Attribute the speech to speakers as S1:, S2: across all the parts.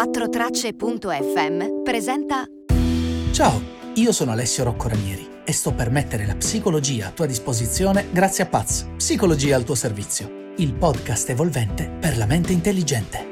S1: 4tracce.fm presenta
S2: Ciao, io sono Alessio Rocco Ranieri e sto per mettere la psicologia a tua disposizione grazie a Paz, Psicologia al tuo servizio, il podcast evolvente per la mente intelligente.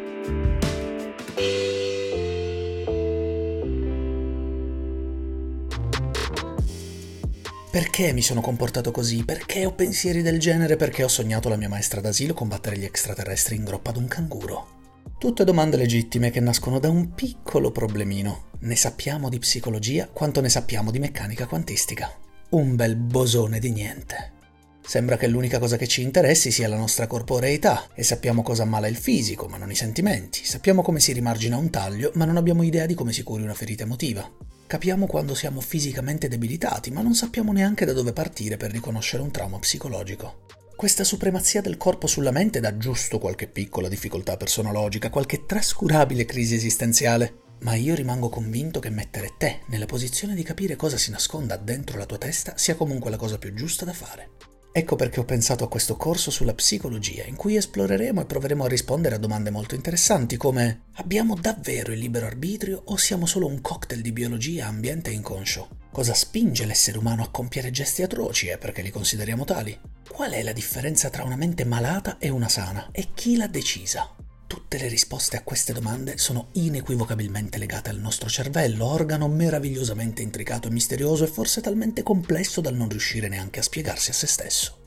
S2: Perché mi sono comportato così? Perché ho pensieri del genere? Perché ho sognato la mia maestra d'asilo combattere gli extraterrestri in groppa ad un canguro? Tutte domande legittime che nascono da un piccolo problemino. Ne sappiamo di psicologia quanto ne sappiamo di meccanica quantistica. Un bel bosone di niente. Sembra che l'unica cosa che ci interessi sia la nostra corporeità e sappiamo cosa ammala il fisico, ma non i sentimenti. Sappiamo come si rimargina un taglio, ma non abbiamo idea di come si curi una ferita emotiva. Capiamo quando siamo fisicamente debilitati, ma non sappiamo neanche da dove partire per riconoscere un trauma psicologico. Questa supremazia del corpo sulla mente dà giusto qualche piccola difficoltà personologica, qualche trascurabile crisi esistenziale. Ma io rimango convinto che mettere te nella posizione di capire cosa si nasconda dentro la tua testa sia comunque la cosa più giusta da fare. Ecco perché ho pensato a questo corso sulla psicologia, in cui esploreremo e proveremo a rispondere a domande molto interessanti come abbiamo davvero il libero arbitrio o siamo solo un cocktail di biologia, ambiente e inconscio? Cosa spinge l'essere umano a compiere gesti atroci e perché li consideriamo tali? Qual è la differenza tra una mente malata e una sana? E chi l'ha decisa? Tutte le risposte a queste domande sono inequivocabilmente legate al nostro cervello, organo meravigliosamente intricato e misterioso e forse talmente complesso dal non riuscire neanche a spiegarsi a se stesso.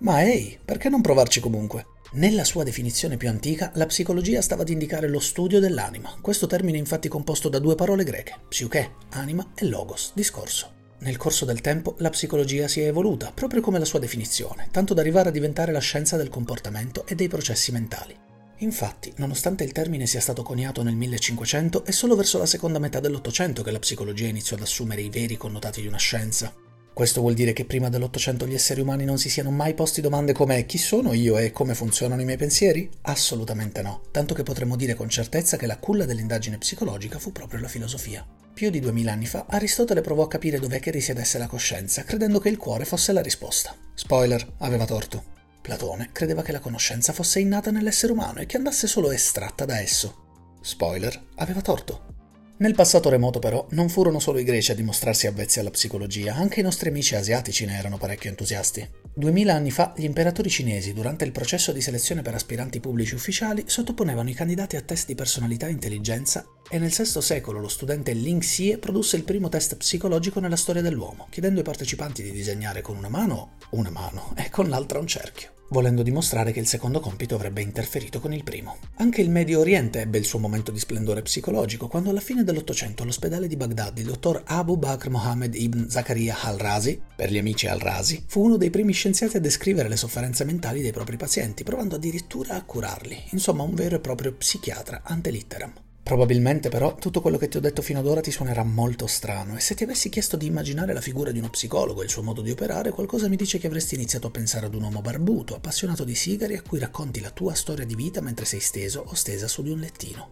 S2: Ma ehi, perché non provarci comunque? Nella sua definizione più antica, la psicologia stava ad indicare lo studio dell'anima. Questo termine infatti composto da due parole greche, psiche, anima, e logos, discorso. Nel corso del tempo la psicologia si è evoluta, proprio come la sua definizione, tanto da arrivare a diventare la scienza del comportamento e dei processi mentali. Infatti, nonostante il termine sia stato coniato nel 1500, è solo verso la seconda metà dell'Ottocento che la psicologia iniziò ad assumere i veri connotati di una scienza. Questo vuol dire che prima dell'Ottocento gli esseri umani non si siano mai posti domande come chi sono io e come funzionano i miei pensieri? Assolutamente no, tanto che potremmo dire con certezza che la culla dell'indagine psicologica fu proprio la filosofia. Più di duemila anni fa, Aristotele provò a capire dov'è che risiedesse la coscienza, credendo che il cuore fosse la risposta. Spoiler, aveva torto. Platone credeva che la conoscenza fosse innata nell'essere umano e che andasse solo estratta da esso. Spoiler, aveva torto. Nel passato remoto però non furono solo i greci a dimostrarsi avvezzi alla psicologia, anche i nostri amici asiatici ne erano parecchio entusiasti. Duemila anni fa gli imperatori cinesi, durante il processo di selezione per aspiranti pubblici ufficiali, sottoponevano i candidati a test di personalità e intelligenza e nel VI secolo lo studente Ling Xie produsse il primo test psicologico nella storia dell'uomo, chiedendo ai partecipanti di disegnare con una mano una mano e con l'altra un cerchio volendo dimostrare che il secondo compito avrebbe interferito con il primo. Anche il Medio Oriente ebbe il suo momento di splendore psicologico quando alla fine dell'Ottocento all'ospedale di Baghdad il dottor Abu Bakr Mohammed ibn Zakaria al-Razi, per gli amici al-Razi, fu uno dei primi scienziati a descrivere le sofferenze mentali dei propri pazienti, provando addirittura a curarli, insomma un vero e proprio psichiatra ante litteram. Probabilmente però tutto quello che ti ho detto fino ad ora ti suonerà molto strano e se ti avessi chiesto di immaginare la figura di uno psicologo e il suo modo di operare, qualcosa mi dice che avresti iniziato a pensare ad un uomo barbuto, appassionato di sigari a cui racconti la tua storia di vita mentre sei steso o stesa su di un lettino.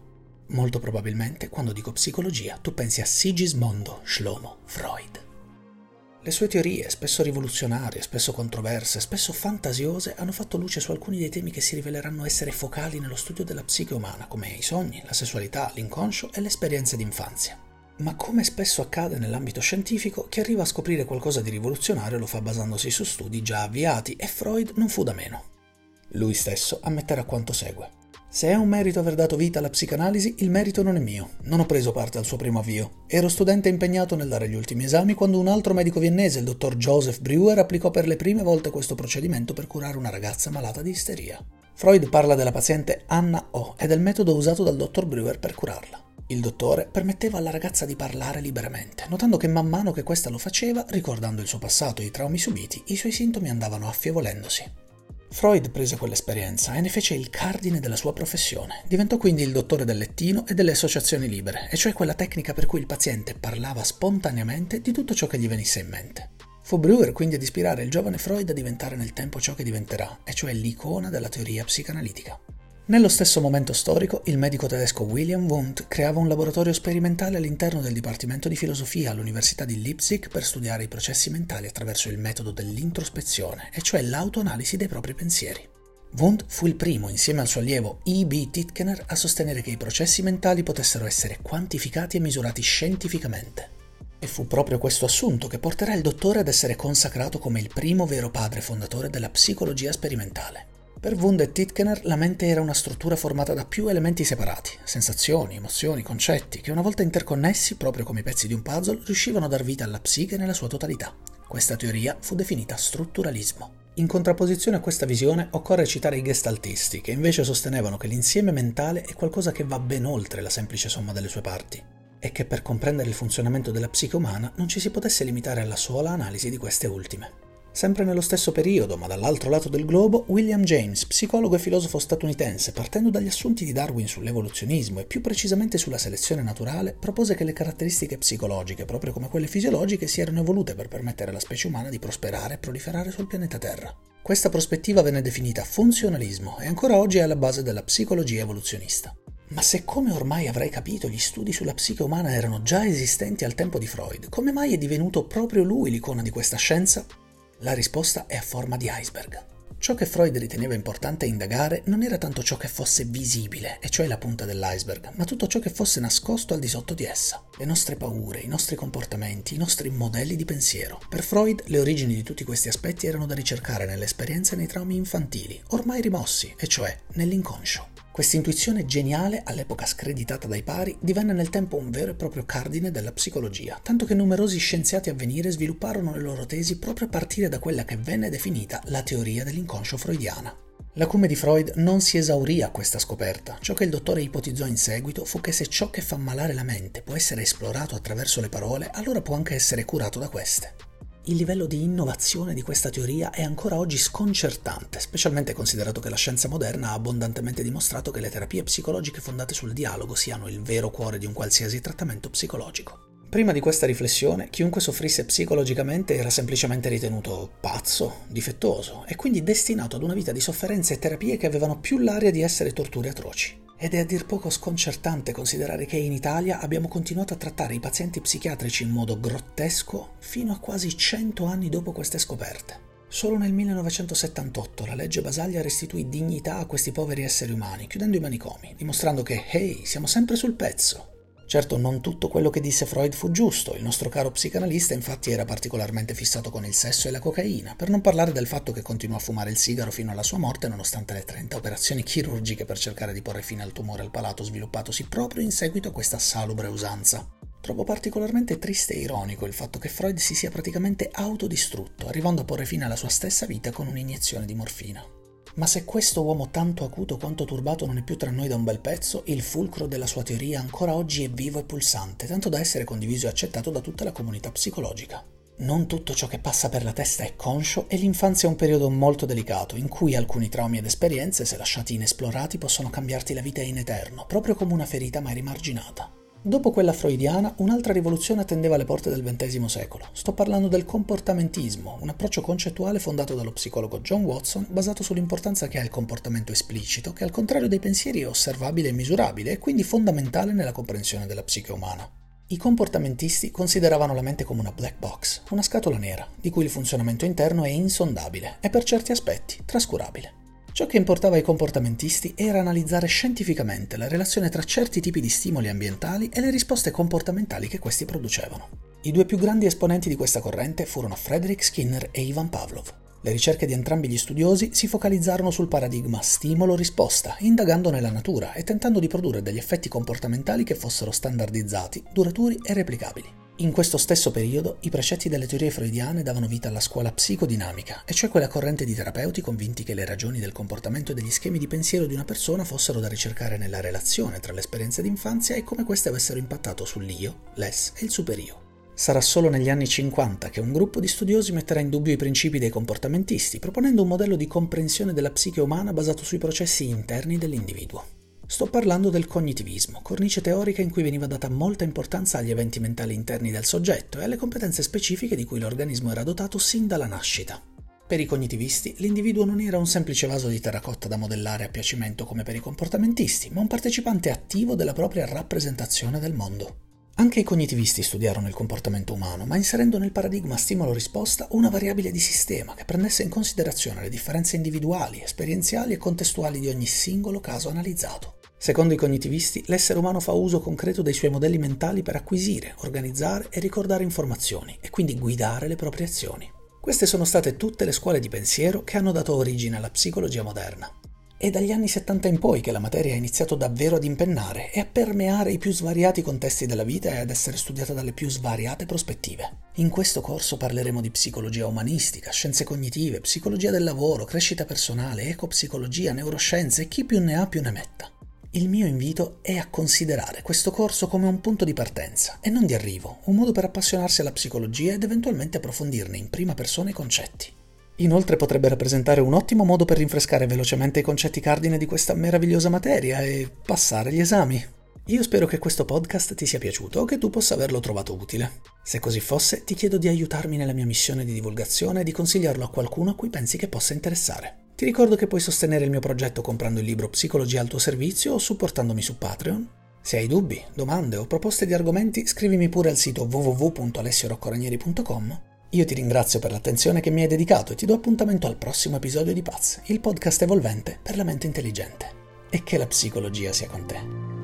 S2: Molto probabilmente quando dico psicologia tu pensi a Sigismondo Shlomo Freud. Le sue teorie, spesso rivoluzionarie, spesso controverse, spesso fantasiose, hanno fatto luce su alcuni dei temi che si riveleranno essere focali nello studio della psiche umana, come i sogni, la sessualità, l'inconscio e le esperienze d'infanzia. Ma come spesso accade nell'ambito scientifico, chi arriva a scoprire qualcosa di rivoluzionario lo fa basandosi su studi già avviati e Freud non fu da meno. Lui stesso ammetterà quanto segue. Se è un merito aver dato vita alla psicanalisi, il merito non è mio. Non ho preso parte al suo primo avvio. Ero studente impegnato nel dare gli ultimi esami quando un altro medico viennese, il dottor Joseph Brewer, applicò per le prime volte questo procedimento per curare una ragazza malata di isteria. Freud parla della paziente Anna O e del metodo usato dal dottor Brewer per curarla. Il dottore permetteva alla ragazza di parlare liberamente, notando che man mano che questa lo faceva, ricordando il suo passato e i traumi subiti, i suoi sintomi andavano affievolendosi. Freud prese quell'esperienza e ne fece il cardine della sua professione. Diventò quindi il dottore del lettino e delle associazioni libere, e cioè quella tecnica per cui il paziente parlava spontaneamente di tutto ciò che gli venisse in mente. Fu Brewer quindi ad ispirare il giovane Freud a diventare nel tempo ciò che diventerà, e cioè l'icona della teoria psicanalitica. Nello stesso momento storico, il medico tedesco William Wundt creava un laboratorio sperimentale all'interno del Dipartimento di Filosofia all'Università di Leipzig per studiare i processi mentali attraverso il metodo dell'introspezione, e cioè l'autoanalisi dei propri pensieri. Wundt fu il primo, insieme al suo allievo E.B. Titkener, a sostenere che i processi mentali potessero essere quantificati e misurati scientificamente. E fu proprio questo assunto che porterà il dottore ad essere consacrato come il primo vero padre fondatore della psicologia sperimentale. Per Wundt e Titkener la mente era una struttura formata da più elementi separati, sensazioni, emozioni, concetti, che una volta interconnessi, proprio come i pezzi di un puzzle, riuscivano a dar vita alla psiche nella sua totalità. Questa teoria fu definita strutturalismo. In contrapposizione a questa visione occorre citare i gestaltisti, che invece sostenevano che l'insieme mentale è qualcosa che va ben oltre la semplice somma delle sue parti e che per comprendere il funzionamento della psiche umana non ci si potesse limitare alla sola analisi di queste ultime. Sempre nello stesso periodo, ma dall'altro lato del globo, William James, psicologo e filosofo statunitense, partendo dagli assunti di Darwin sull'evoluzionismo e più precisamente sulla selezione naturale, propose che le caratteristiche psicologiche, proprio come quelle fisiologiche, si erano evolute per permettere alla specie umana di prosperare e proliferare sul pianeta Terra. Questa prospettiva venne definita funzionalismo e ancora oggi è alla base della psicologia evoluzionista. Ma se come ormai avrei capito gli studi sulla psiche umana erano già esistenti al tempo di Freud, come mai è divenuto proprio lui l'icona di questa scienza? La risposta è a forma di iceberg. Ciò che Freud riteneva importante indagare non era tanto ciò che fosse visibile, e cioè la punta dell'iceberg, ma tutto ciò che fosse nascosto al di sotto di essa. Le nostre paure, i nostri comportamenti, i nostri modelli di pensiero. Per Freud le origini di tutti questi aspetti erano da ricercare nelle esperienze e nei traumi infantili, ormai rimossi, e cioè nell'inconscio. Questa intuizione geniale, all'epoca screditata dai pari, divenne nel tempo un vero e proprio cardine della psicologia, tanto che numerosi scienziati a venire svilupparono le loro tesi proprio a partire da quella che venne definita la teoria dell'inconscio freudiana. L'acume di Freud non si esaurì a questa scoperta. Ciò che il dottore ipotizzò in seguito fu che se ciò che fa malare la mente può essere esplorato attraverso le parole, allora può anche essere curato da queste il livello di innovazione di questa teoria è ancora oggi sconcertante, specialmente considerato che la scienza moderna ha abbondantemente dimostrato che le terapie psicologiche fondate sul dialogo siano il vero cuore di un qualsiasi trattamento psicologico. Prima di questa riflessione, chiunque soffrisse psicologicamente era semplicemente ritenuto pazzo, difettoso e quindi destinato ad una vita di sofferenze e terapie che avevano più l'aria di essere torture atroci. Ed è a dir poco sconcertante considerare che in Italia abbiamo continuato a trattare i pazienti psichiatrici in modo grottesco fino a quasi 100 anni dopo queste scoperte. Solo nel 1978 la legge Basaglia restituì dignità a questi poveri esseri umani, chiudendo i manicomi, dimostrando che, hey, siamo sempre sul pezzo, Certo, non tutto quello che disse Freud fu giusto, il nostro caro psicanalista infatti era particolarmente fissato con il sesso e la cocaina, per non parlare del fatto che continuò a fumare il sigaro fino alla sua morte nonostante le 30 operazioni chirurgiche per cercare di porre fine al tumore al palato sviluppatosi proprio in seguito a questa salubre usanza. Trovo particolarmente triste e ironico il fatto che Freud si sia praticamente autodistrutto, arrivando a porre fine alla sua stessa vita con un'iniezione di morfina. Ma se questo uomo tanto acuto quanto turbato non è più tra noi da un bel pezzo, il fulcro della sua teoria ancora oggi è vivo e pulsante, tanto da essere condiviso e accettato da tutta la comunità psicologica. Non tutto ciò che passa per la testa è conscio e l'infanzia è un periodo molto delicato, in cui alcuni traumi ed esperienze, se lasciati inesplorati, possono cambiarti la vita in eterno, proprio come una ferita mai rimarginata. Dopo quella freudiana, un'altra rivoluzione attendeva alle porte del XX secolo. Sto parlando del comportamentismo, un approccio concettuale fondato dallo psicologo John Watson, basato sull'importanza che ha il comportamento esplicito, che al contrario dei pensieri è osservabile e misurabile e quindi fondamentale nella comprensione della psiche umana. I comportamentisti consideravano la mente come una black box, una scatola nera, di cui il funzionamento interno è insondabile e per certi aspetti trascurabile. Ciò che importava ai comportamentisti era analizzare scientificamente la relazione tra certi tipi di stimoli ambientali e le risposte comportamentali che questi producevano. I due più grandi esponenti di questa corrente furono Frederick Skinner e Ivan Pavlov. Le ricerche di entrambi gli studiosi si focalizzarono sul paradigma stimolo-risposta, indagando nella natura e tentando di produrre degli effetti comportamentali che fossero standardizzati, duraturi e replicabili. In questo stesso periodo i precetti delle teorie freudiane davano vita alla scuola psicodinamica, e cioè quella corrente di terapeuti convinti che le ragioni del comportamento e degli schemi di pensiero di una persona fossero da ricercare nella relazione tra le esperienze d'infanzia e come queste avessero impattato sull'io, l'es e il superio. Sarà solo negli anni 50 che un gruppo di studiosi metterà in dubbio i principi dei comportamentisti, proponendo un modello di comprensione della psiche umana basato sui processi interni dell'individuo. Sto parlando del cognitivismo, cornice teorica in cui veniva data molta importanza agli eventi mentali interni del soggetto e alle competenze specifiche di cui l'organismo era dotato sin dalla nascita. Per i cognitivisti, l'individuo non era un semplice vaso di terracotta da modellare a piacimento come per i comportamentisti, ma un partecipante attivo della propria rappresentazione del mondo. Anche i cognitivisti studiarono il comportamento umano, ma inserendo nel paradigma stimolo-risposta una variabile di sistema che prendesse in considerazione le differenze individuali, esperienziali e contestuali di ogni singolo caso analizzato. Secondo i cognitivisti, l'essere umano fa uso concreto dei suoi modelli mentali per acquisire, organizzare e ricordare informazioni e quindi guidare le proprie azioni. Queste sono state tutte le scuole di pensiero che hanno dato origine alla psicologia moderna. È dagli anni 70 in poi che la materia ha iniziato davvero ad impennare e a permeare i più svariati contesti della vita e ad essere studiata dalle più svariate prospettive. In questo corso parleremo di psicologia umanistica, scienze cognitive, psicologia del lavoro, crescita personale, ecopsicologia, neuroscienze e chi più ne ha più ne metta. Il mio invito è a considerare questo corso come un punto di partenza e non di arrivo, un modo per appassionarsi alla psicologia ed eventualmente approfondirne in prima persona i concetti. Inoltre potrebbe rappresentare un ottimo modo per rinfrescare velocemente i concetti cardine di questa meravigliosa materia e passare gli esami. Io spero che questo podcast ti sia piaciuto o che tu possa averlo trovato utile. Se così fosse, ti chiedo di aiutarmi nella mia missione di divulgazione e di consigliarlo a qualcuno a cui pensi che possa interessare. Ti ricordo che puoi sostenere il mio progetto comprando il libro Psicologia al tuo servizio o supportandomi su Patreon. Se hai dubbi, domande o proposte di argomenti, scrivimi pure al sito www.alessioroccoranieri.com io ti ringrazio per l'attenzione che mi hai dedicato e ti do appuntamento al prossimo episodio di Paz, il podcast evolvente per la mente intelligente. E che la psicologia sia con te.